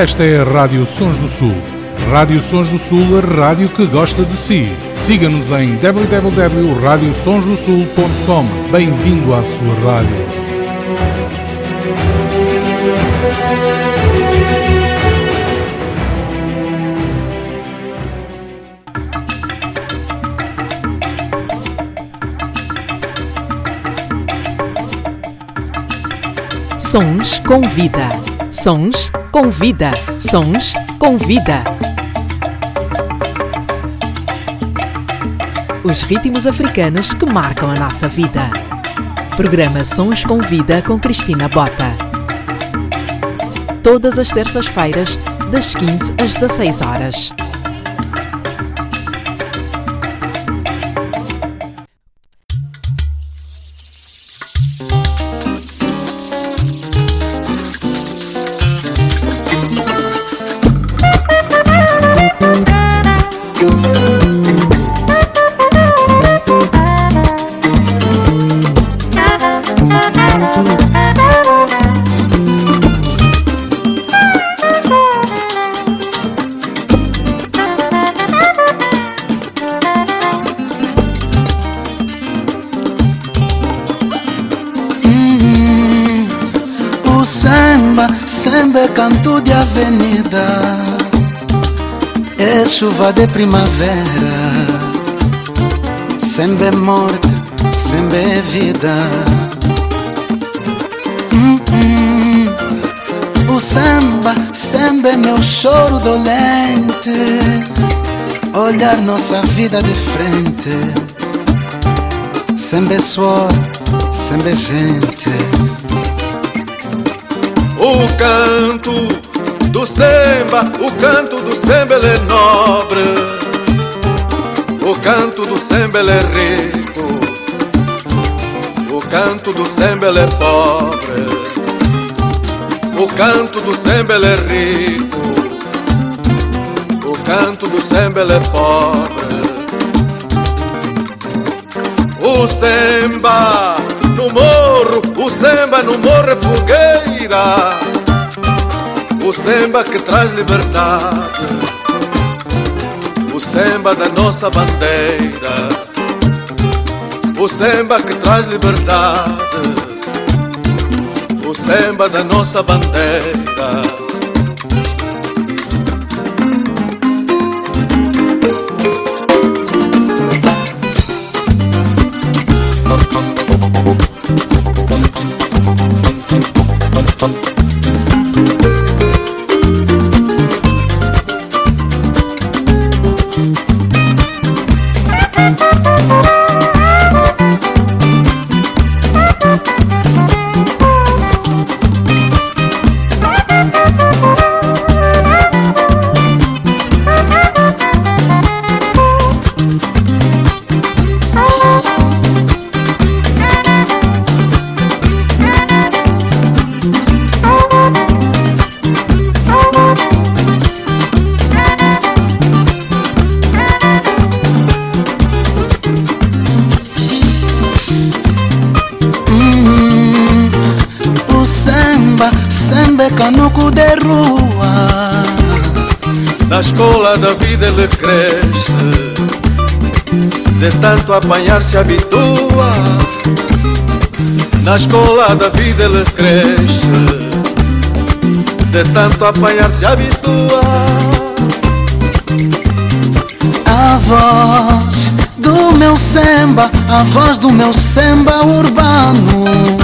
Esta é a Rádio Sons do Sul. Rádio Sons do Sul, a rádio que gosta de si. Siga-nos em www.radiosonsdosul.com. Bem-vindo à sua rádio. Sons com vida. Sons com vida. Sons com vida. Os ritmos africanos que marcam a nossa vida. Programa Sons com Vida com Cristina Bota. Todas as terças-feiras, das 15 às 16 horas. Chuva de primavera. Sempre é morte, sempre é vida. Hum, hum. O samba sempre é meu choro dolente. Olhar nossa vida de frente. Sempre é suor, sempre é gente. O canto do samba, o canto do samba é nobre. O canto do samba é rico. O canto do samba é pobre. O canto do samba é rico. O canto do samba é pobre. O samba no morro, o samba no morro é fogueira. O samba que traz liberdade. O samba da nossa bandeira. O samba que traz liberdade. O samba da nossa bandeira. Canuco de rua. Na escola da vida ele cresce De tanto apanhar se habitua. Na escola da vida ele cresce De tanto apanhar se habitua. A voz do meu samba A voz do meu samba urbano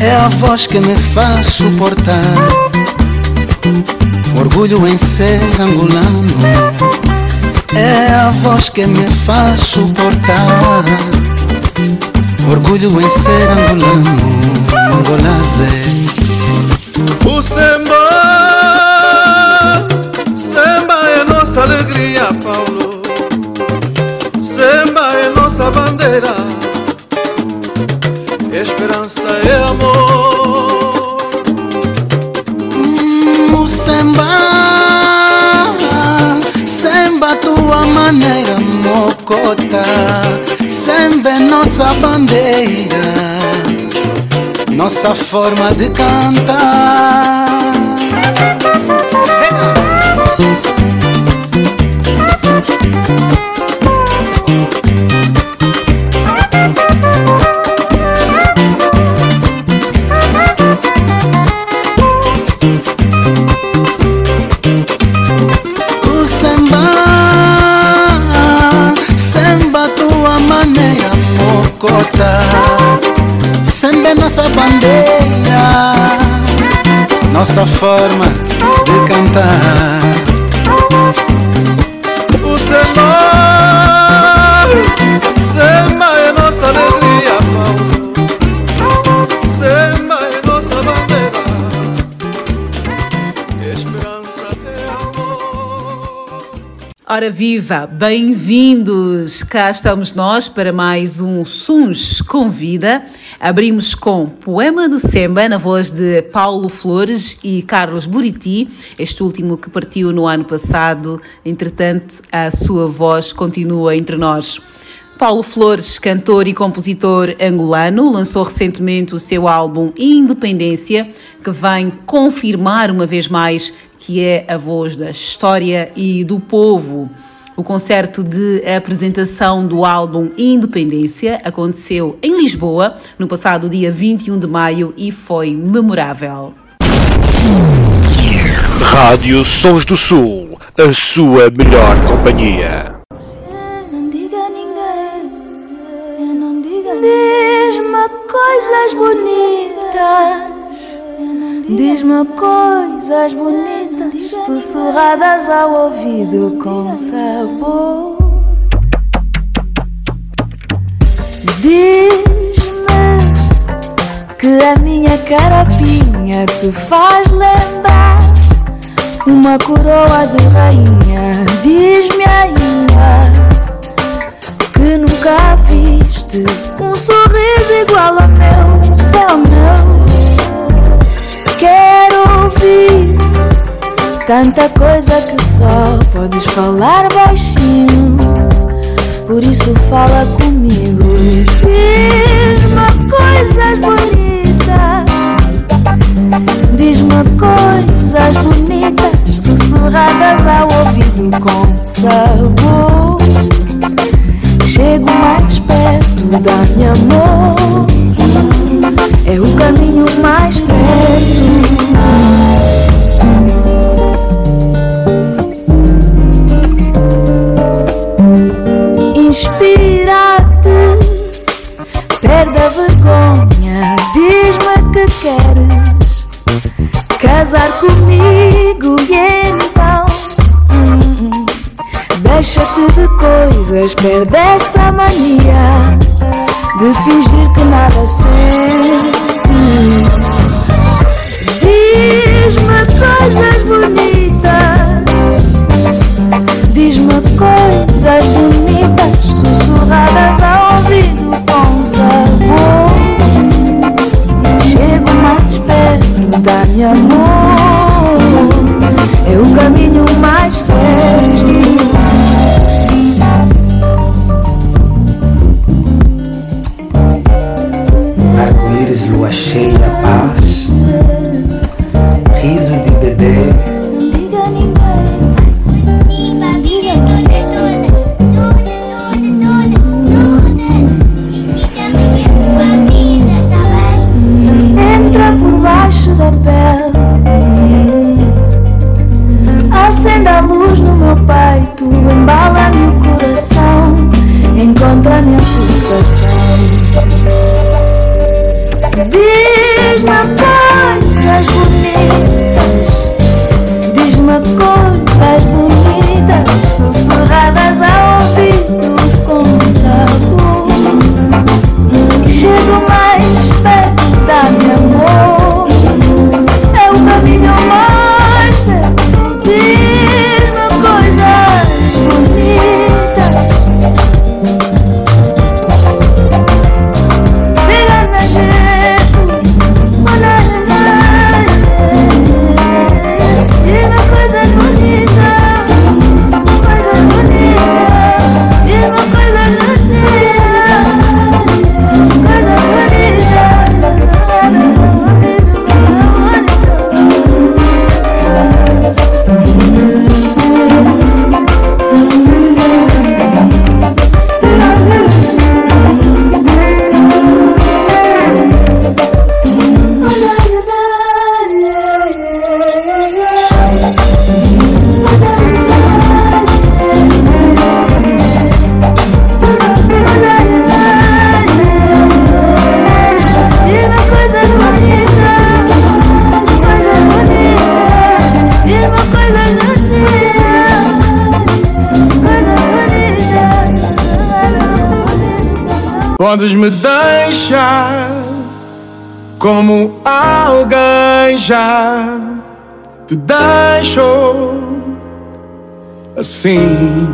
é a voz que me faz suportar. Orgulho em ser angolano. É a voz que me faz suportar. Orgulho em ser angolano. Mangolazé O samba Samba é nossa alegria, Paulo. Samba é nossa bandeira esperança e amor. Samba, semba tua maneira mocota, samba nossa bandeira, nossa forma de cantar. Hey. Sempre nossa bandeira. Nossa forma de cantar. O samba Samba é nossa alegria, Paulo Samba é nossa bandeira. Esperança de amor. Ora viva, bem-vindos! Cá estamos nós para mais um Suns com Vida. Abrimos com Poema do Semba, na voz de Paulo Flores e Carlos Buriti, este último que partiu no ano passado. Entretanto, a sua voz continua entre nós. Paulo Flores, cantor e compositor angolano, lançou recentemente o seu álbum Independência, que vem confirmar uma vez mais que é a voz da história e do povo. O concerto de apresentação do álbum Independência aconteceu em Lisboa no passado dia 21 de maio e foi memorável. Rádio Sons do Sul, a sua melhor companhia. Não diga a ninguém, não diga Diz-me coisas bonitas, diz-me coisas bonitas, sussurradas ao ouvido com sabor. Diz-me que a minha carapinha te faz lembrar uma coroa de rainha. Diz-me ainda que nunca viste um sorriso igual ao meu, só meu. Tanta coisa que só podes falar baixinho. Por isso fala comigo. Diz-me coisas bonitas. Diz-me coisas bonitas, sussurradas ao ouvido com sabor. Chego mais perto, dá-me amor. É o caminho mais certo. Queres casar comigo e então hum, deixa-te de coisas, perde essa mania de fingir que nada sente. Diz-me coisas bonitas, diz-me coisas bonitas, sussurradas dá-me amor. É o caminho mais certo. Arco-íris, lua cheia, pulsação Diz-me Podes me deixar como alguém já te deixou assim.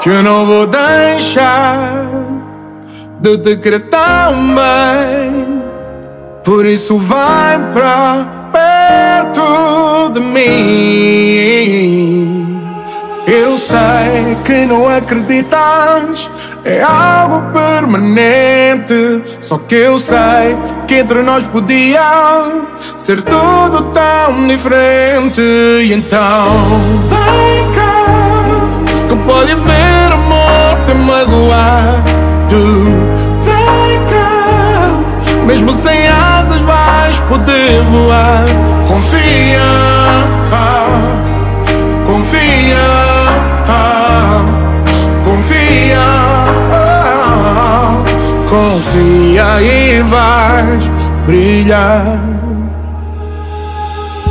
Que eu não vou deixar de te querer bem. Por isso, vai pra perto de mim. Que não acreditas, é algo permanente. Só que eu sei que entre nós podia ser tudo tão diferente. E então, vem cá, que pode haver amor sem magoar. Tu, vem cá, mesmo sem asas vais poder voar. Confia, confia. Confia, confia e vais brilhar.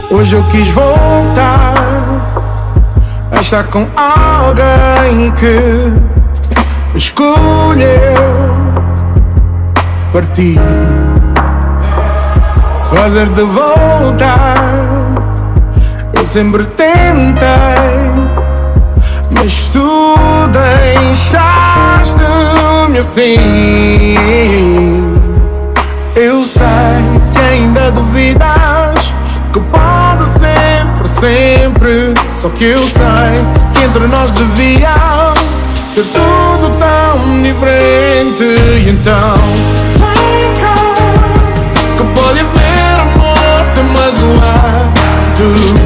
Hoje eu quis voltar a estar com alguém que escolheu partir, fazer de volta. Eu sempre tentei mas tu deixaste-me assim. Eu sei que ainda duvidas que pode ser para sempre. Só que eu sei que entre nós devia ser tudo tão diferente. E então, vem cá, que pode haver amor sem magoar. Tu,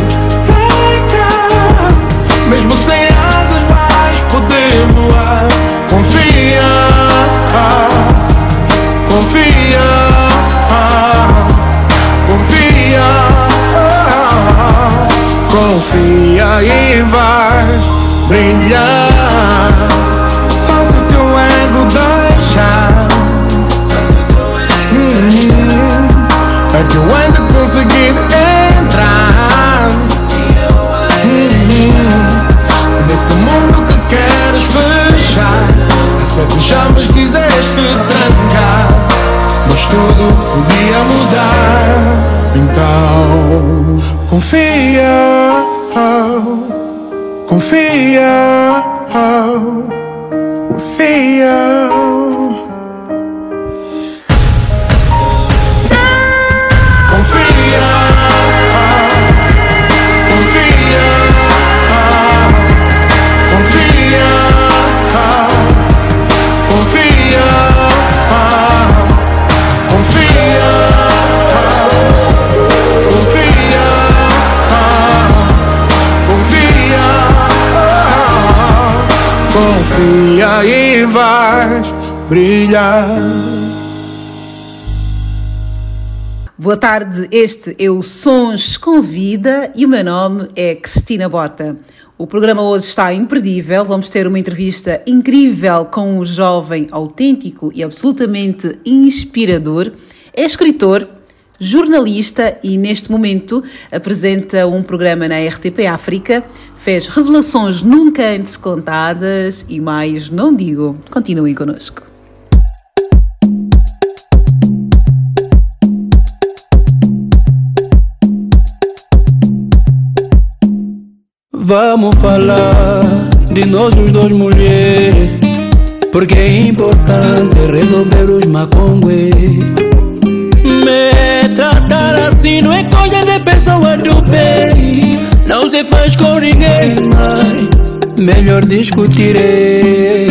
poder voar. Confia, confia, confia, confia e vais brilhar. Só se teu ego deixar. Hum, é que eu ainda conseguir A sete chaves quiseste trancar Mas tudo podia mudar. Então confia Confia Confia e vais brilhar. Boa tarde, este é o Sons com Vida e o meu nome é Cristina Bota. O programa hoje está imperdível. Vamos ter uma entrevista incrível com um jovem autêntico e absolutamente inspirador. É escritor, jornalista e neste momento apresenta um programa na RTP África. Fez revelações nunca antes contadas e mais não digo. Continuem connosco. Vamos falar de nós os dois mulheres Porque é importante resolver os macongues Me tratar assim não é coisa de pessoa do bem. Não se faz com ninguém mas Melhor discutir é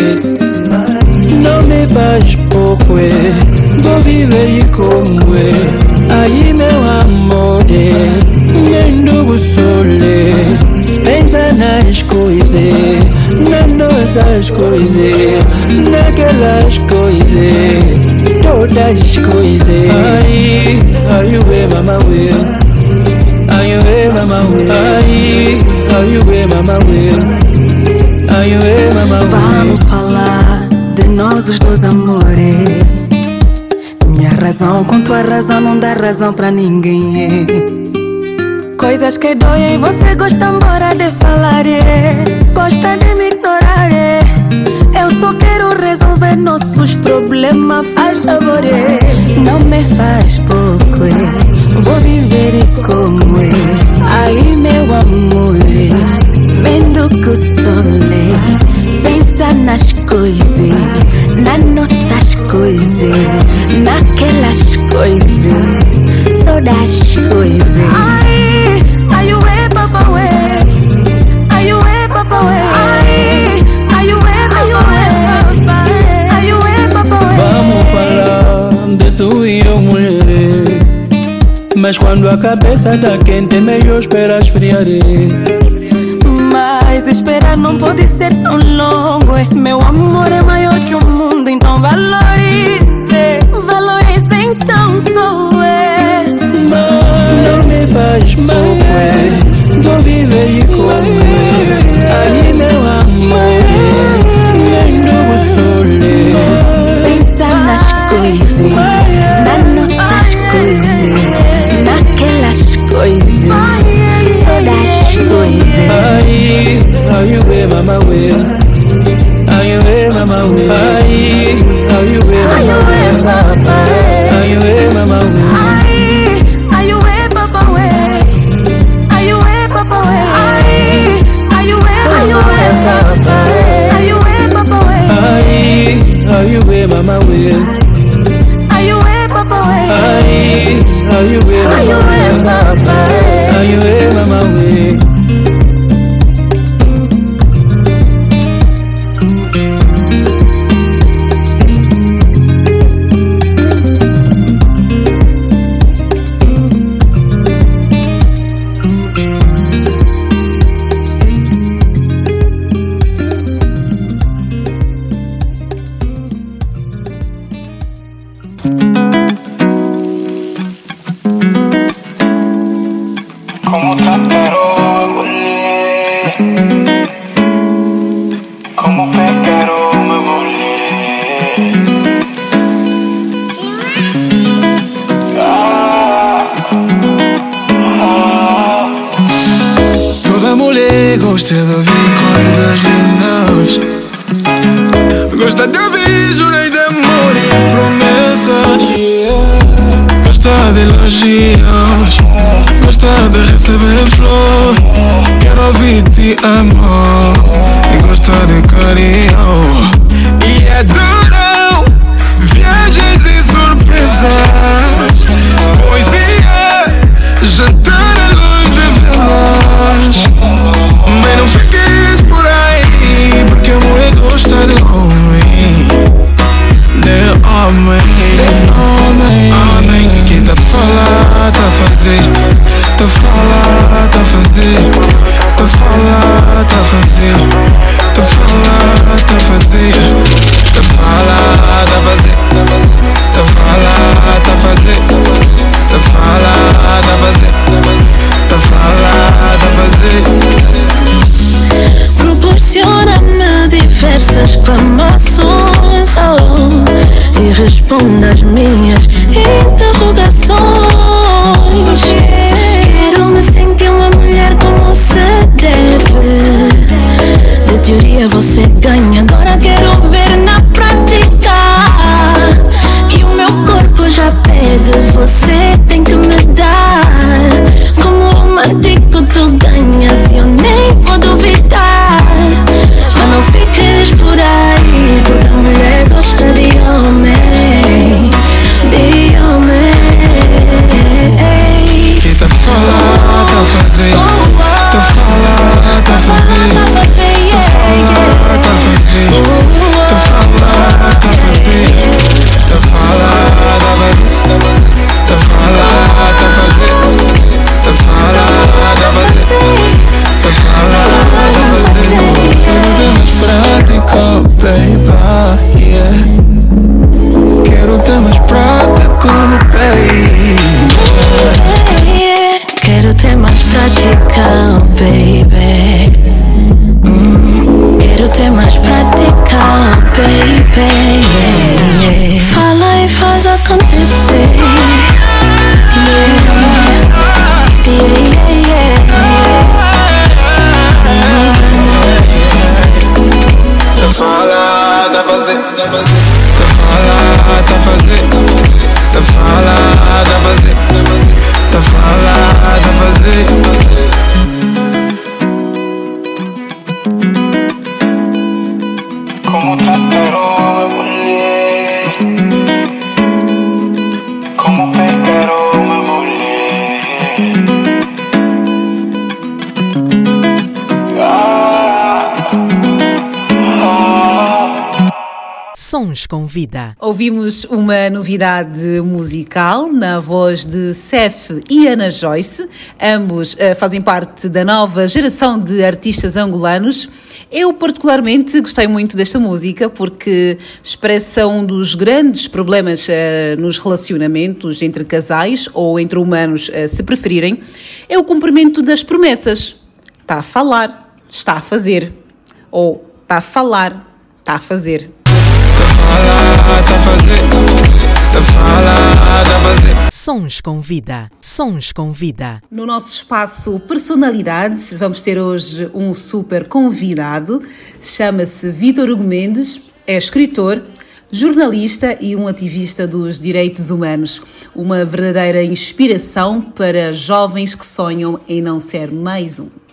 Não me faz pouco é. Vou viver como é. Aí meu amor é. Nem do sole. Pensa nas coisas, nas nossas coisas, naquelas coisas, todas as coisas. Ué. Ai, ai, ué, mama, ué. Ai, ué, mama, ué. Vamos falar de nós os dois amores. Minha razão com tua razão não dá razão pra ninguém. Coisas que doem, você gosta embora de falar, é. Gosta de me ignorar, é. Eu só quero resolver nossos problemas, faz favor. Não me faz pouco, vou viver como é Aí, meu amor, vendo que o sol é. pensa nas coisas, nas nossas coisas, naquelas coisas, todas as coisas. Mas quando a cabeça tá quente, é melhor esperar esfriar. É. Mas esperar não pode ser tão longo. É. Meu amor é maior que o mundo, então valorize. Valorize então, sou eu. Mas não me faz mío. Vida. Ouvimos uma novidade musical na voz de Cef e Ana Joyce. Ambos uh, fazem parte da nova geração de artistas angolanos. Eu, particularmente, gostei muito desta música porque expressa um dos grandes problemas uh, nos relacionamentos entre casais ou entre humanos, uh, se preferirem, é o cumprimento das promessas. Está a falar, está a fazer. Ou está a falar, está a fazer. Sons com vida, sons com vida. No nosso espaço Personalidades, vamos ter hoje um super convidado. Chama-se Vítor Hugo Mendes, é escritor, jornalista e um ativista dos direitos humanos. Uma verdadeira inspiração para jovens que sonham em não ser mais um.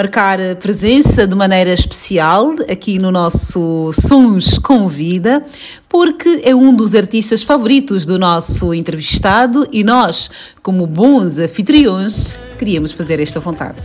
Marcar presença de maneira especial aqui no nosso Sons com Vida, porque é um dos artistas favoritos do nosso entrevistado e nós, como bons anfitriões, queríamos fazer esta vontade.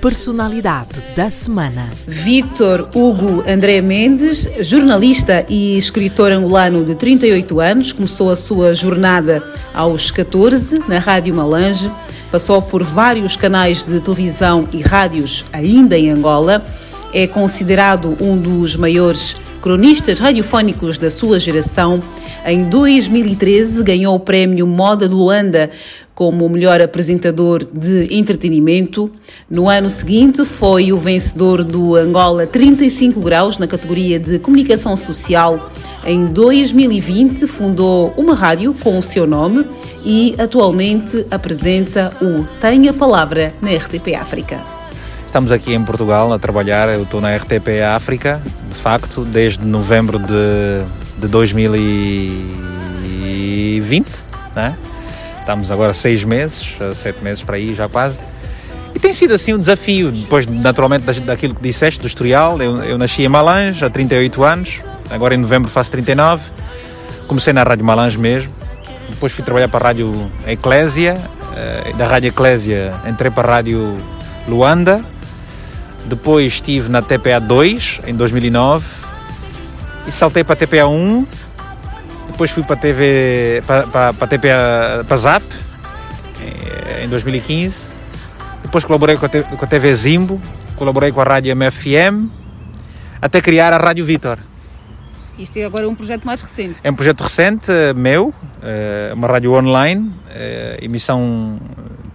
Personalidade da semana. Victor Hugo André Mendes, jornalista e escritor angolano de 38 anos, começou a sua jornada aos 14 na Rádio Malange, passou por vários canais de televisão e rádios ainda em Angola, é considerado um dos maiores cronistas radiofónicos da sua geração. Em 2013 ganhou o prémio Moda de Luanda como o melhor apresentador de entretenimento. No ano seguinte, foi o vencedor do Angola 35 Graus na categoria de comunicação social. Em 2020, fundou uma rádio com o seu nome e atualmente apresenta o Tenha Palavra na RTP África. Estamos aqui em Portugal a trabalhar, eu estou na RTP África, de facto, desde novembro de, de 2020, né? Estamos agora seis meses, sete meses para aí já quase. E tem sido assim um desafio, depois naturalmente daquilo que disseste, do historial. Eu, eu nasci em Malange há 38 anos, agora em novembro faço 39. Comecei na Rádio Malange mesmo, depois fui trabalhar para a Rádio Eclésia, eh, da Rádio Eclésia entrei para a Rádio Luanda, depois estive na TPA 2 em 2009 e saltei para a TPA 1, depois fui para a TV, para, para, para a TPA para a ZAP eh, em 2015. Depois colaborei com a, T- com a TV Zimbo, colaborei com a Rádio MFM, até criar a Rádio Vitor. Isto é agora um projeto mais recente. É um projeto recente eh, meu, eh, uma rádio online, emissão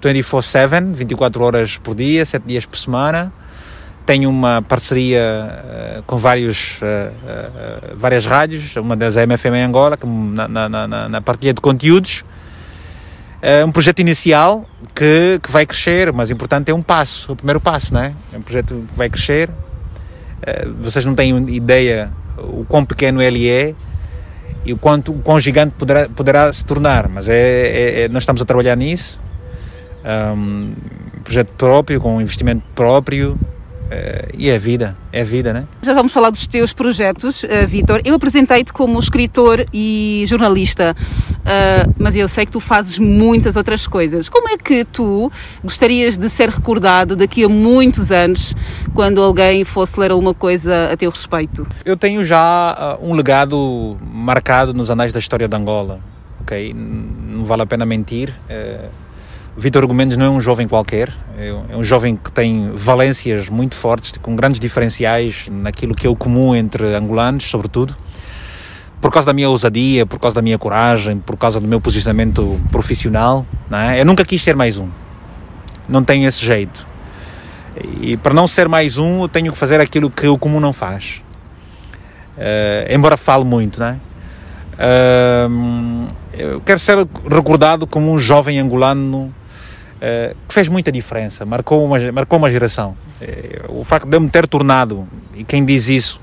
24-7, 24 horas por dia, 7 dias por semana. Tenho uma parceria eh, com vários, eh, eh, várias rádios, uma das é MFM em Angola, que na, na, na, na partilha de conteúdos. É um projeto inicial que, que vai crescer, mas importante é um passo, o primeiro passo, não é? É um projeto que vai crescer. Vocês não têm ideia o quão pequeno ele é e o quanto o quão gigante poderá, poderá se tornar, mas é, é- é- nós estamos a trabalhar nisso. Um, projeto próprio, com investimento próprio. Eh, e é vida, é vida, né? Já vamos falar dos teus projetos, uh, Vítor. Eu apresentei-te como escritor e jornalista, uh, mas eu sei que tu fazes muitas outras coisas. Como é que tu gostarias de ser recordado daqui a muitos anos, quando alguém fosse ler alguma coisa a teu respeito? Eu tenho já ah, um legado marcado nos anais da história de Angola, ok? Não vale a pena mentir. eh, Vítor Gomes não é um jovem qualquer, é um- é um jovem que tem valências muito fortes, com grandes diferenciais naquilo que é o comum entre angolanos, sobretudo. Por causa da minha ousadia, por causa da minha coragem, por causa do meu posicionamento profissional, não é? Eu nunca quis ser mais um. Não tenho esse jeito. E para não ser mais um, eu tenho que fazer aquilo que o comum não faz. Eh, embora fale muito, não é? Ahm, eu quero ser recordado como um jovem angolano eh, que fez muita diferença, marcou uma, marcou uma geração. Eh, o facto de eu me ter tornado, e quem diz isso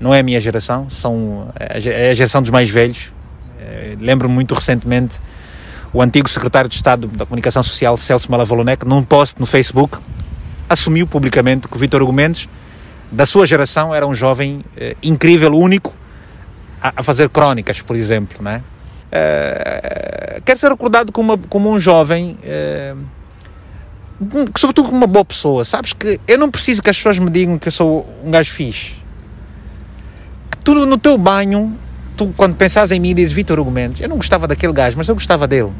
não é a minha geração, são, é a ge- é a geração dos mais velhos. Eh, Lembro-me muito recentemente o antigo secretário de Estado da Comunicação Social, Celso Malavalonek, num post no Facebook, assumiu publicamente que o Vítor Hugo da sua geração, era um jovem eh, incrível, único, a, a fazer crónicas, por exemplo, né? Eh, quero ser recordado como, uma- como um jovem, um- sobretudo como uma boa pessoa, sabes que eu não preciso que as pessoas me digam que eu sou um gajo fixe. Que tu no teu banho, tu quando pensas em mim dizes Vítor Hugo Mendes, eu não gostava daquele gajo, mas eu gostava dele.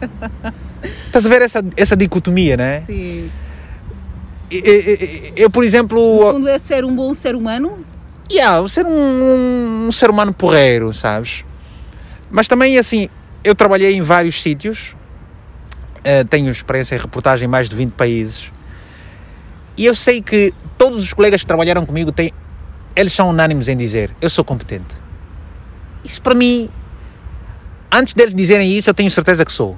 Estás a ver essa, essa dicotomia, né? Sim. Eu, eu, eu, por exemplo, No fundo é ser um bom ser humano? Yeah, ser um, um ser humano porreiro, sabes? Mas também, assim, eu trabalhei em vários sítios, eh, tenho experiência em reportagem em mais de 20 países, e eu sei que todos os colegas que trabalharam comigo têm, eles são unânimes em dizer: eu sou competente. Isso para mim, antes deles dizerem isso, eu tenho certeza que sou.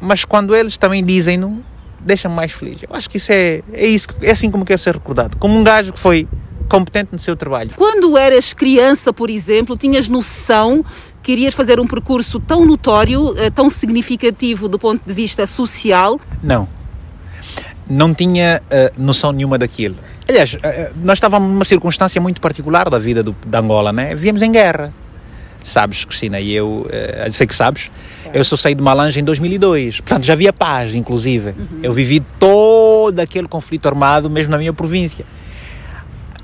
Mas quando eles também dizem, não, deixa-me mais feliz. Eu acho que isso é, é isso, é assim como quero ser recordado, como um gajo que foi competente no seu trabalho. Quando eras criança, por exemplo, tinhas noção que irias fazer um percurso tão notório, eh, tão significativo do ponto de vista social? Não. Não tinha eh, noção nenhuma daquilo. Aliás, eh, nós estávamos numa circunstância muito particular da vida do, da Angola, né? Vivíamos em guerra. Sabes, Cristina, e eu, eu sei que sabes, eu só saí de Malange em 2002. Portanto, já havia paz, inclusive. Eu vivi todo aquele conflito armado, mesmo na minha província.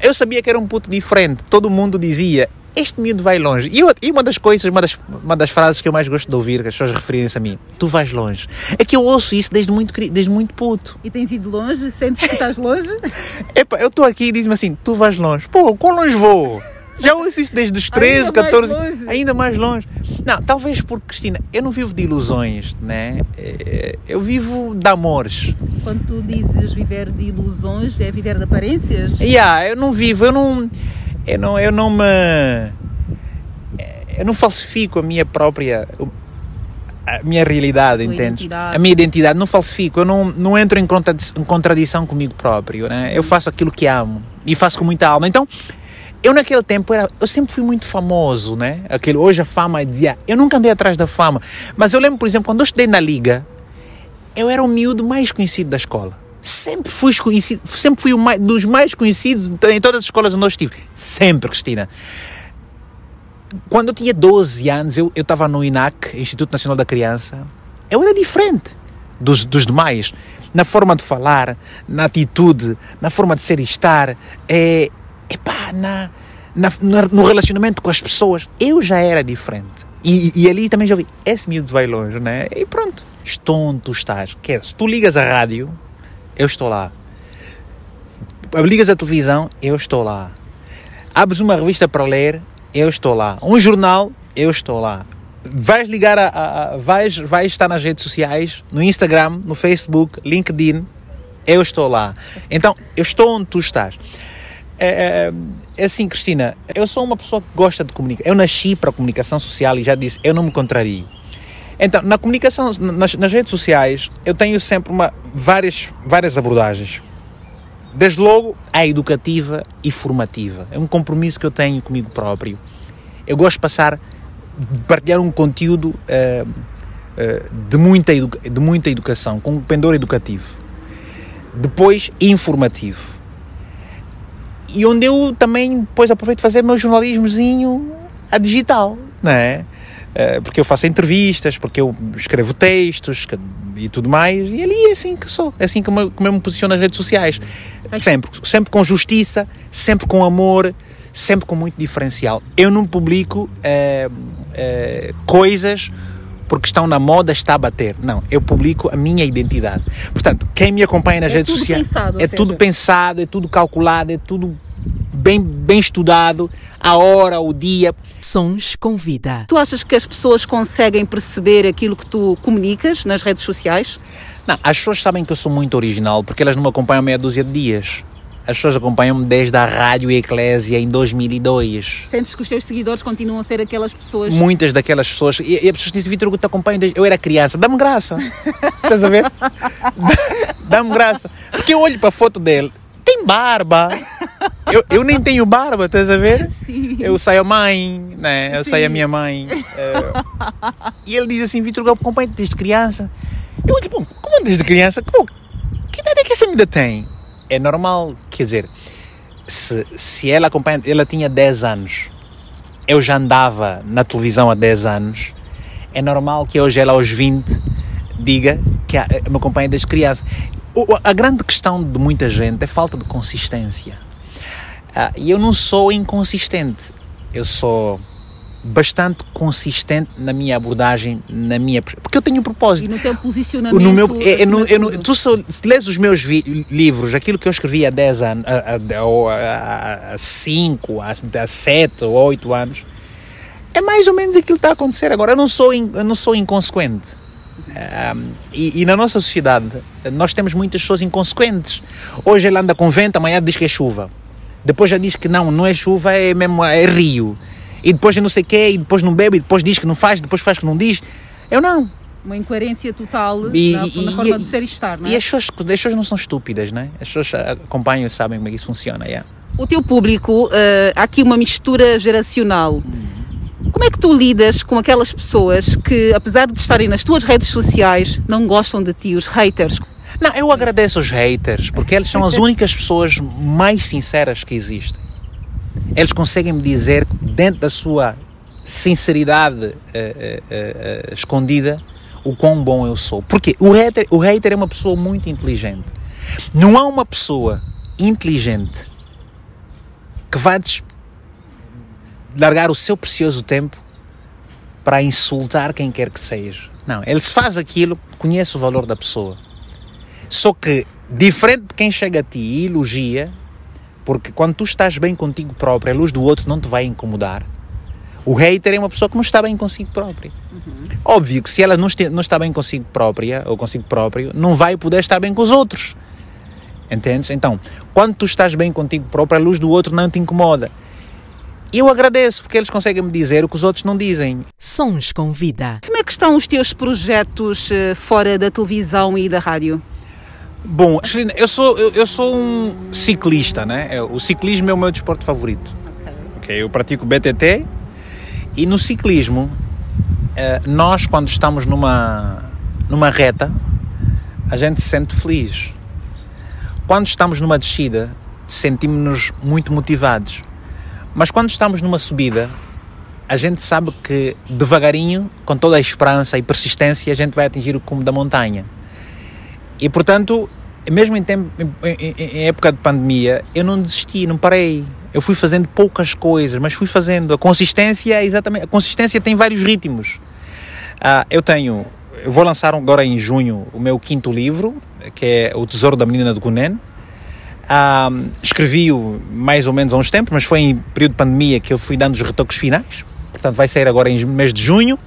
Eu sabia que era um puto diferente. Todo mundo dizia, este miúdo vai longe. E, eu- e uma das coisas, uma das, uma das frases que eu mais gosto de ouvir, que as pessoas referirem-se a mim, tu vais longe. É que eu ouço isso desde muito, desde muito puto. E tens ido longe? Sentes que estás longe? Epa, eu estou aqui e diz-me assim, tu vais longe. Pô, quão longe vou? Já ouço isso desde os 13, Ainda mais 14, longe. ainda mais longe. Não, talvez porque, Cristina, eu não vivo de ilusões, né? Eh, Eu vivo de amores. Quando tu dizes viver de ilusões, é viver de aparências? Yeah, eu não vivo, eu não, eu não, eu não me, eu não falsifico a minha própria, a minha realidade, identidade. A minha identidade, não falsifico, eu não, não entro em contradi- em contradição comigo próprio, né? Eu faço aquilo que amo e faço com muita alma. Então, eu naquele tempo era, eu sempre fui muito famoso, né? Aquele, hoje a fama dizia, eu nunca andei atrás da fama, mas eu lembro, por exemplo, quando eu estudei na liga, eu era o miúdo mais conhecido da escola. Sempre fui conhecido, sempre fui mais, dos mais conhecidos em todas as escolas onde eu estive. Sempre, Cristina. Quando eu tinha 12 anos, eu eu estava no INAC, Instituto Nacional da Criança. Eu era diferente dos, dos demais. Na forma de falar, na atitude, na forma de ser e estar. É, epá, na, na, no relacionamento com as pessoas. Eu já era diferente. E, e ali também já vi, esse miúdo vai longe, né? E pronto, tu estás. Que é, se tu ligas a rádio, eu estou lá. Ligas a televisão, eu estou lá. Abres uma revista para ler, eu estou lá. Um jornal, eu estou lá. Vais ligar a, a- a- vais, vais estar nas redes sociais, no Instagram, no Facebook, LinkedIn, eu estou lá. Então, eu estou onde tu estás. É, é, é assim, Cristina, eu sou uma pessoa que gosta de comunicar. Eu nasci para a comunicação social e já disse, eu não me contrario. Então, na comunicação, nas, nas redes sociais, eu tenho sempre uma, várias, várias abordagens. Desde logo, a educativa e formativa. É um compromisso que eu tenho comigo próprio. Eu gosto de passar, de partilhar um conteúdo eh, eh, de, muita de muita educação, com um pendor educativo. Depois, informativo. E onde eu também depois aproveito fazer meu jornalismozinho a digital, não é? Eh, Porque eu faço entrevistas, porque eu escrevo textos que- e tudo mais, e ali é assim que sou, é assim como eu, como eu me posiciono nas redes sociais. Sempre, sempre com justiça, sempre com amor, sempre com muito diferencial. Eu não publico eh, eh, coisas porque estão na moda, está a bater. Não, eu publico a minha identidade. Portanto, quem me acompanha nas É redes sociais pensado, é seja- tudo pensado, é tudo calculado, é tudo bem, bem estudado, a hora, o dia. Sons com vida. Tu achas que as pessoas conseguem perceber aquilo que tu comunicas nas redes sociais? Não, as pessoas sabem que eu sou muito original porque elas não me acompanham meia dúzia de dias. As pessoas acompanham-me desde a Rádio Eclésia em 2002. Sentes que os teus seguidores continuam a ser aquelas pessoas? Muitas daquelas pessoas. E, e as pessoas dizem, Vitor, eu te acompanho desde. Eu era criança. Dá-me graça. Estás a ver? Dá- Dá-me graça. Porque eu olho para a foto dele. Tem barba. Eu, eu nem tenho barba, estás a ver? Sim. Eu saio a mãe, né? Eu saio a Sim. minha mãe. eh, e ele diz assim, Vitor, eu acompanho desde criança. Eu olho, bom, como desde criança? Como, que idade é que essa menina tem? É normal, quer dizer, se, se ela acompanha, ela tinha 10 anos, eu já andava na televisão há 10 anos, é normal que hoje ela aos 20 diga que a- me acompanha desde criança. A grande questão de muita gente é falta de consistência. Ah, E eu não sou inconsistente, eu sou bastante consistente na minha abordagem, na minha porque eu tenho um propósito. E no teu posicionamento? No meu, é, é no- é no- tu só, lês os meus vi- livros, aquilo que eu escrevi há 10 anos, há- há- ou há 5, há 7 ou 8 anos, é mais ou menos aquilo que está a acontecer agora. Eu não sou, in- eu não sou inconsequente. Ahm, e, e na nossa sociedade, nós temos muitas pessoas inconsequentes. Hoje ele anda com vento, amanhã diz que é chuva. Depois já diz que não, não é chuva, é mesmo é rio. E depois eu não sei o quê, e depois não bebe, e depois diz que não faz, depois faz que não diz. Eu não. Uma incoerência total E- na, e- na e- forma de ser e estar, não é? E as pessoas, as pessoas não são estúpidas, né? As pessoas acompanham e sabem como é que isso funciona. yeah. O teu público, eh, há aqui uma mistura geracional. Como é que tu lidas com aquelas pessoas que, apesar de estarem nas tuas redes sociais, não gostam de ti, os haters? Não, eu agradeço os haters, porque eles são as únicas pessoas mais sinceras que existem. Eles conseguem me dizer, dentro da sua sinceridade eh, eh, eh, escondida, o quão bom eu sou. Porque o hater, o hater é uma pessoa muito inteligente. Não há uma pessoa inteligente que vá largar o seu precioso tempo para insultar quem quer que seja. Não, ele se faz aquilo, conhece o valor da pessoa. Só que, diferente de quem chega a ti e elogia, porque quando tu estás bem contigo próprio, a luz do outro não te vai incomodar. O hater é uma pessoa que não está bem consigo própria. Óbvio que se ela não, este- não está bem consigo própria ou consigo próprio, não vai poder estar bem com os outros. Entendes? Então, quando tu estás bem contigo próprio, a luz do outro não te incomoda. E eu agradeço porque eles conseguem me dizer o que os outros não dizem. Sons com vida. Como é que estão os teus projetos eh, fora da televisão e da rádio? Bom, eu sou, eu, eu sou um ciclista, né? É, O ciclismo é o meu desporto favorito. Ok, Eu pratico BTT e no ciclismo, eh, nós quando estamos numa, numa reta, a gente se sente feliz. quando estamos numa descida, sentimos-nos muito motivados. Mas quando estamos numa subida, a gente sabe que devagarinho, com toda a esperança e persistência, a gente vai atingir o cume da montanha. E portanto, mesmo em, tempo, em, em, época de pandemia, eu não desisti, não parei. Eu fui fazendo poucas coisas, mas fui fazendo. A consistência, é exatamente, a consistência tem vários ritmos. Ah, eu tenho, eu vou lançar agora em junho o meu quinto livro, que é O Tesouro da Menina de Gunen. Ah, Escrevi-o mais ou menos há uns tempos, mas foi em período de pandemia que eu fui dando os retoques finais. Portanto, vai sair agora em mês de junho.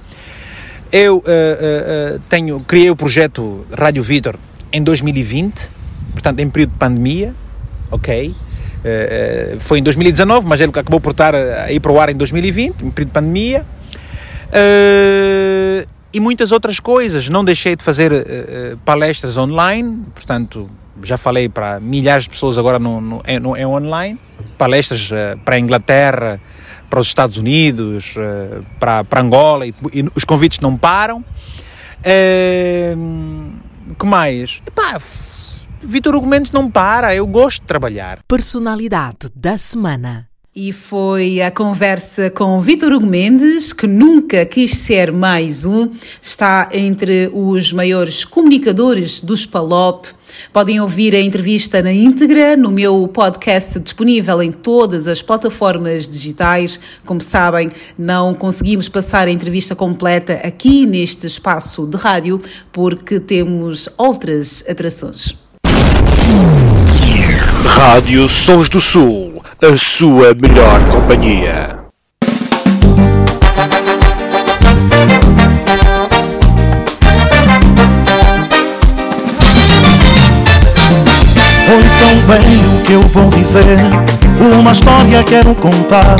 Eu uh, uh, tenho, criei o projeto Rádio Vitor em 2020, portanto, em período de pandemia, ok? Uh, foi em 2019, mas ele acabou por estar a ir para o ar em 2020, em período de pandemia. e muitas outras coisas. Não deixei de fazer palestras online, portanto, já falei para milhares de pessoas agora no, no, é, no, é online. Palestras para a Inglaterra, para os Estados Unidos, para, para Angola, e, e os convites não param. Uh, que mais? Epá, Vitor Hugo Mendes não para, eu gosto de trabalhar. Personalidade da semana. E foi a conversa com Vitor Hugo Mendes, que nunca quis ser mais um, está entre os maiores comunicadores dos Palop. Podem ouvir a entrevista na íntegra no meu podcast disponível em todas as plataformas digitais. Como sabem, não conseguimos passar a entrevista completa aqui neste espaço de rádio porque temos outras atrações. Rádio Sons do Sul, a sua melhor companhia. Ouçam bem o que eu vou dizer, uma história quero contar.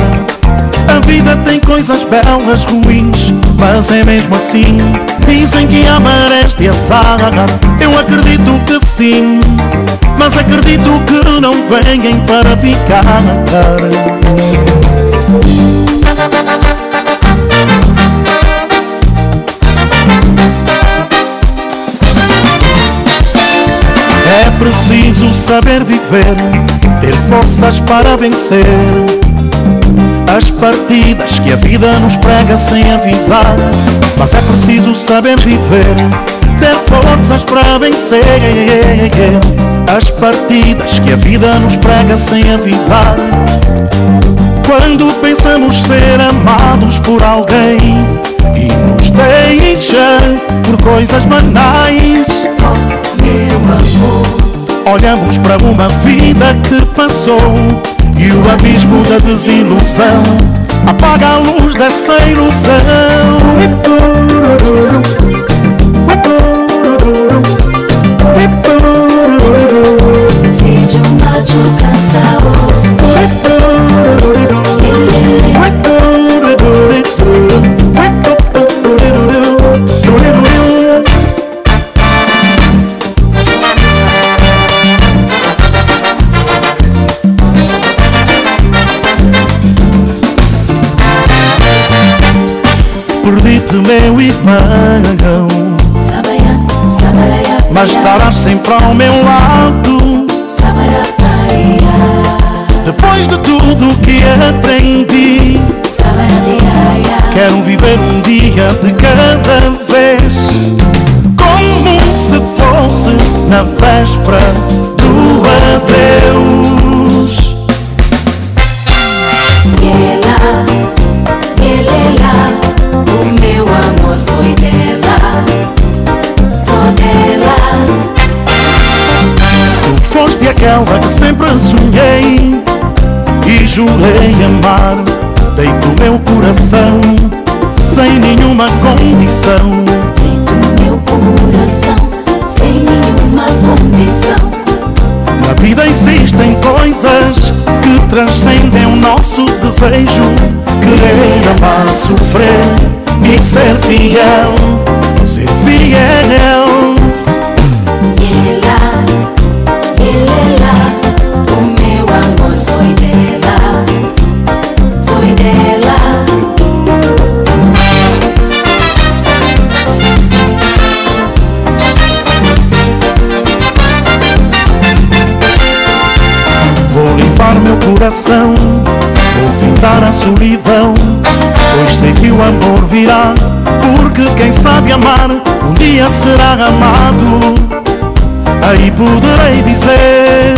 A vida tem coisas belas, ruins, mas é mesmo assim. Dizem que há marés de assar, eu acredito que sim, mas acredito que não venham para ficar. É preciso saber viver, ter forças para vencer. As partidas que a vida nos prega sem avisar. Mas é preciso saber viver, ter forças para vencer. As partidas que a vida nos prega sem avisar. Quando pensamos ser amados por alguém e nos deixa por coisas banais. Olhamos para uma vida que passou e o abismo da desilusão apaga a luz dessa ilusão. Vídeo macho cansado. Mas estarás sempre ao meu lado. Depois de tudo que aprendi, quero viver um dia de cada vez. Como se fosse na véspera aquela que sempre sonhei e jurei amar. Dei-te o meu coração sem nenhuma condição. Dentro meu coração, sem nenhuma condição. Na vida existem coisas que transcendem o nosso desejo. Querer, amar, sofrer e ser fiel, ser fiel. Coração. Vou findar a solidão, pois sei que o amor virá. Porque quem sabe amar, um dia será amado. Aí poderei dizer: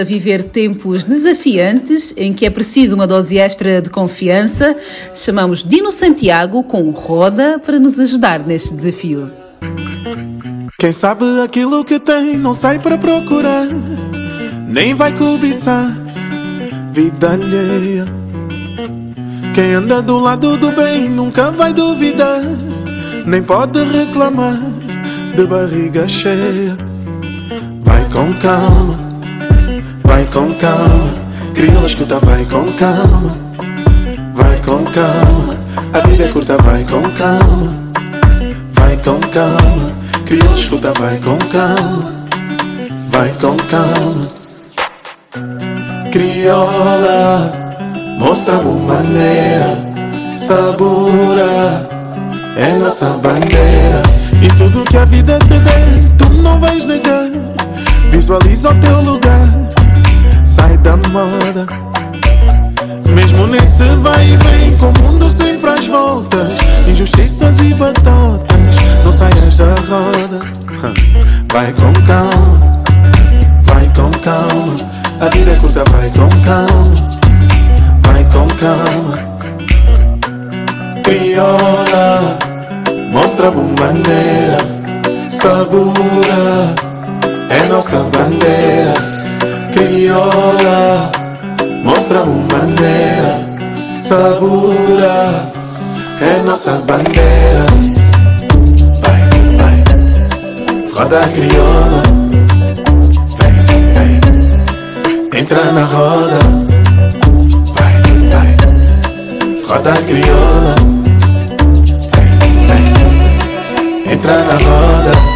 a viver tempos desafiantes em que é preciso uma dose extra de confiança, chamamos Dino Santiago com Roda para nos ajudar neste desafio. Quem sabe aquilo que tem não sai para procurar, nem vai cobiçar vida alheia. Quem anda do lado do bem nunca vai duvidar, nem pode reclamar de barriga cheia. com calma, vai com calma. Crioula escuta, vai com calma, vai com calma. A vida é curta, vai com calma, vai com calma. Crioula escuta, vai com calma, vai com calma. Crioula, mostra-me maneira, sabura, é nossa bandeira. E tudo que a vida te der, tu não vais negar. Visualiza o teu lugar, sai da moda. Mesmo nesse vai e vem, com o mundo sempre às voltas. Injustiças e batotas, não saias da roda. Vai com calma, vai com calma. A vida é curta, vai com calma, vai com calma. Crioula, mostra-me maneira, sabura, é nossa bandeira. Crioula, mostra-me maneira, sabura, é nossa bandeira. Vai, vai, roda crioula. Vem, vem, entra na roda. Vai, vai, roda crioula. Vem, vem, entra na roda.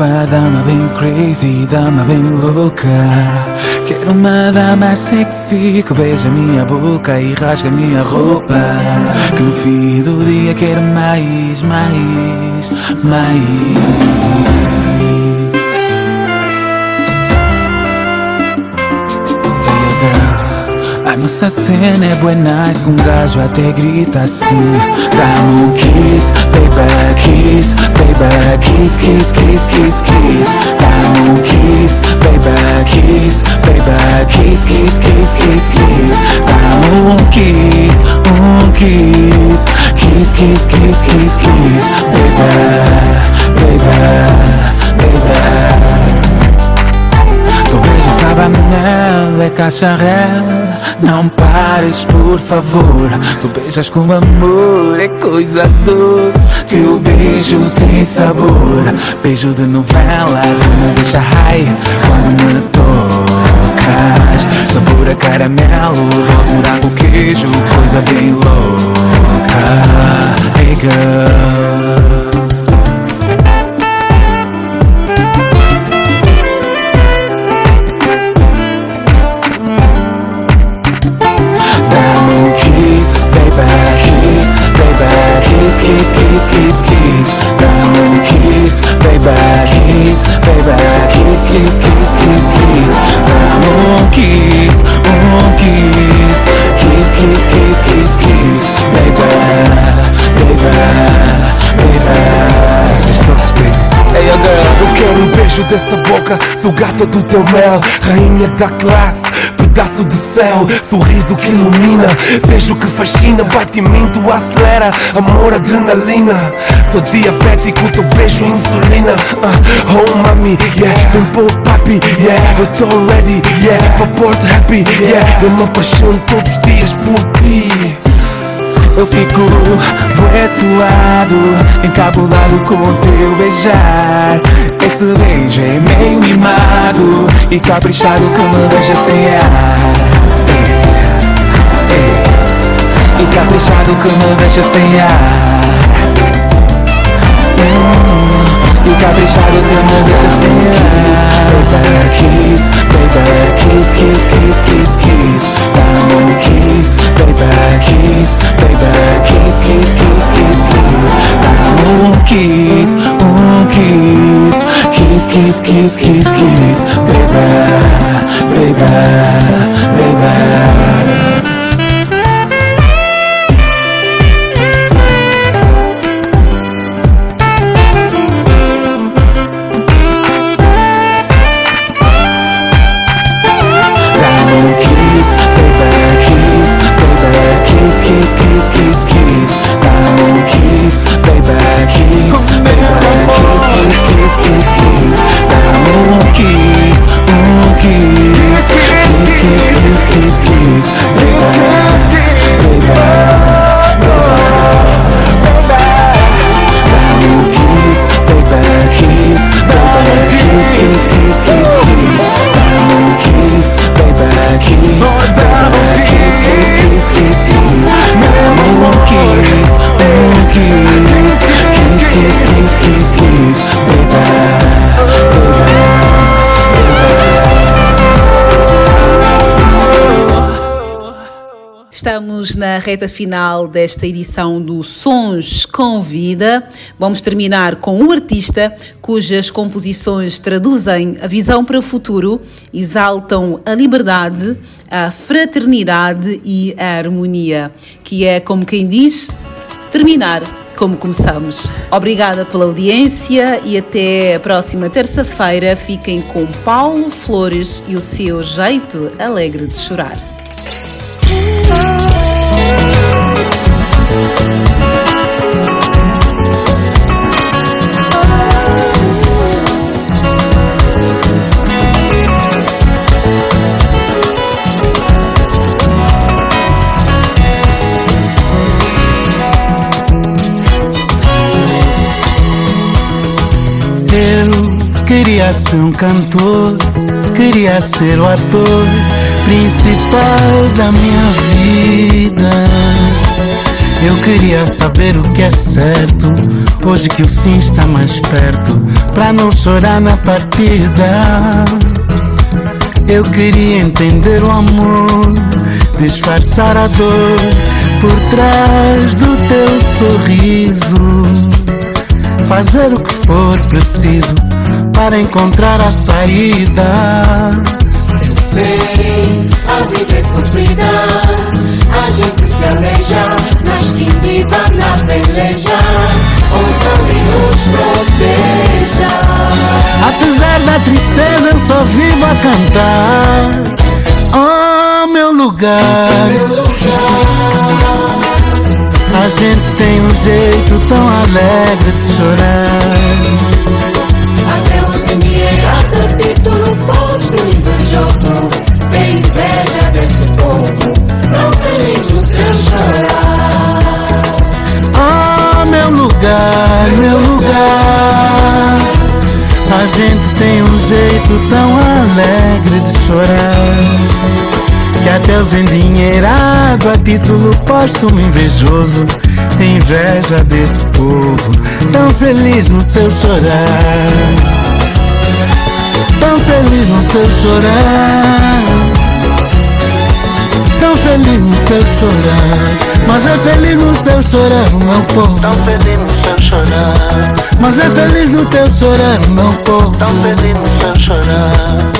Fofa, dama bem crazy, dama bem louca. Quero uma dama sexy que beija minha boca e rasga minha roupa. Que no fim do dia quero mais, mais, mais. Nossa cena é buena nice Com um gajo até grita assim Dá-me um kiss, baby, kiss Baby, kiss, kiss, kiss, kiss, kiss Dá-me um kiss, baby, kiss Baby, kiss, kiss, kiss, kiss, kiss Dá-me um kiss, um kiss Kiss, kiss, kiss, kiss, kiss Baby, baby, baby Tu beijo sabe a é cacharel Não pares por favor. Tu beijas com amor, é coisa doce. Teu beijo tem sabor. Beijo de novela, que me deixa high. Quando me tocas Sabor a caramelo, doce morango, queijo Coisa bem louca. Hey girl beijo dessa boca, sou gato do teu mel, rainha da classe, pedaço de céu, sorriso que ilumina, beijo que fascina, batimento acelera, amor adrenalina. Sou diabético, teu beijo insulina. Uh, oh mami, yeah, vem pôr papi, yeah, eu tô ready, yeah, pra pôr happy, yeah, eu me apaixono todos os dias por ti. Eu fico suado, encabulado com o teu beijar. Esse beijo é meio mimado e caprichado me deixa sem ar. E caprichado me deixa sem ar. Hum, e caprichado me deixa sem ar. Kiss, baby, kiss, kiss, kiss, kiss, kiss. Um kiss, baby, kiss, baby, kiss, kiss, kiss, kiss, kiss. Um kiss, um kiss, kiss, kiss, kiss, kiss, kiss. Baby, baby, baby. Estamos na reta final desta edição do Sons com Vida. Vamos terminar com um artista cujas composições traduzem a visão para o futuro, exaltam a liberdade, a fraternidade e a harmonia, que é, como quem diz, terminar como começamos. Obrigada pela audiência e até a próxima terça-feira. Fiquem com Paulo Flores e o seu jeito alegre de chorar. Queria ser um cantor, queria ser o ator principal da minha vida. Eu queria saber o que é certo, hoje que o fim está mais perto, pra não chorar na partida. Eu queria entender o amor, disfarçar a dor por trás do teu sorriso fazer o que for preciso para encontrar a saída. Eu sei, a vida é sofrida, a gente se aleja, mas quem viva na peleja, e nos proteja. Apesar da tristeza, eu só vivo a cantar. Oh, meu lugar. A gente tem um jeito tão alegre de chorar. Tem inveja desse povo, tão feliz no seu chorar. Oh, meu lugar, meu lugar. A gente tem um jeito tão alegre de chorar. Que até os endinheirados a título póstumo invejoso Tem inveja desse povo Tão feliz no seu chorar Tão feliz no seu chorar. Tão feliz no seu chorar. Mas é feliz no seu chorar, meu povo. Tão feliz no seu chorar. Mas é feliz no teu chorar, meu povo. Tão feliz no seu chorar.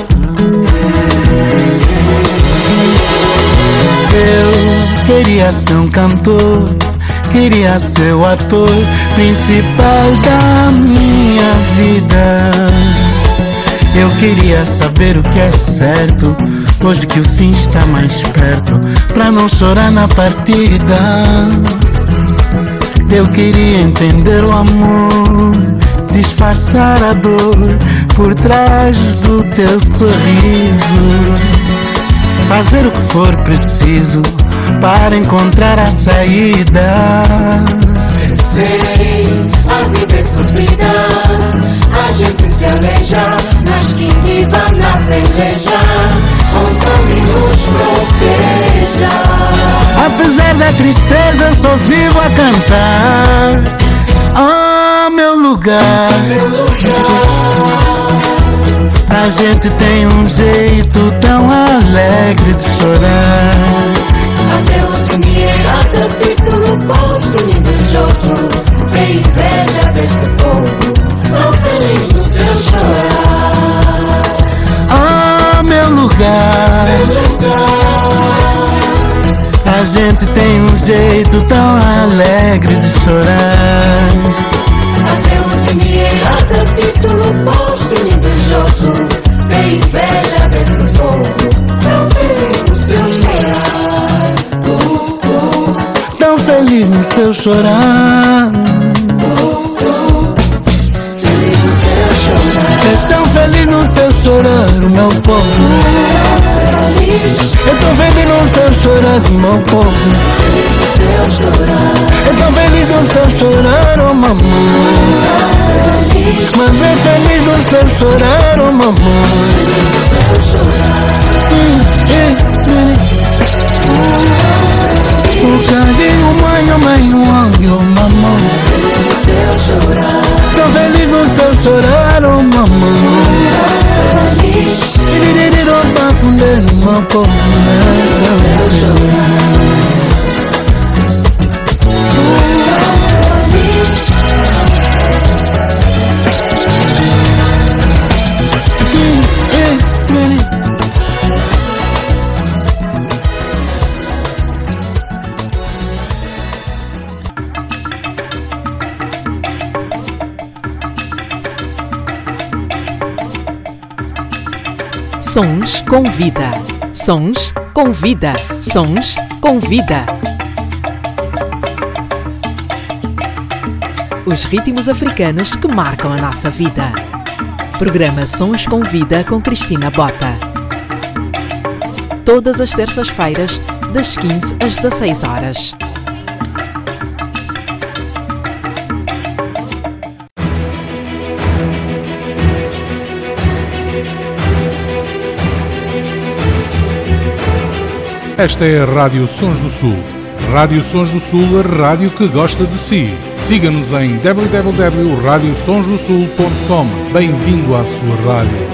Eu queria ser um cantor, queria ser o ator principal da minha vida. Eu queria saber o que é certo, hoje que o fim está mais perto, pra não chorar na partida. Eu queria entender o amor, disfarçar a dor por trás do teu sorriso fazer o que for preciso para encontrar a saída. Sei, a vida é sofrida. A gente se aleja, nas que vai na peleja. Os amigos proteja. Apesar da tristeza, só vivo a cantar. Oh, meu lugar. Meu lugar. A gente tem um jeito tão alegre de chorar. Adeus, endinheirada, título posto, invejoso. Tem inveja desse povo, tão feliz no seu chorar. Oh, meu lugar. Meu lugar. A gente tem um jeito tão alegre de chorar. Adeus, endinheirada, título posto, invejoso. Tem inveja desse povo, tão feliz feliz no seu chorar. Feliz no seu chorar. É tão feliz no seu chorar, o meu povo. É tão feliz no seu chorar, o meu povo. É tão feliz no seu chorar, oh mamãe. Mas é feliz no seu chorar, oh mamãe. feliz no seu chorar. O carinho, mãe, oh mãe, oh mamãe. Feliz no seu chorar. Tão feliz no seu chorar, oh mamãe. Feliz, bacunde, no seu chorar. Sons com vida. Sons com vida. Sons com vida. Os ritmos africanos que marcam a nossa vida. Programa Sons com Vida com Cristina Bota. Todas as terças-feiras, das 15 às 16 horas. Esta é a Rádio Sons do Sul. Rádio Sons do Sul, a rádio que gosta de si. Siga-nos em www.radiosonsdosul.com. Bem-vindo à sua rádio.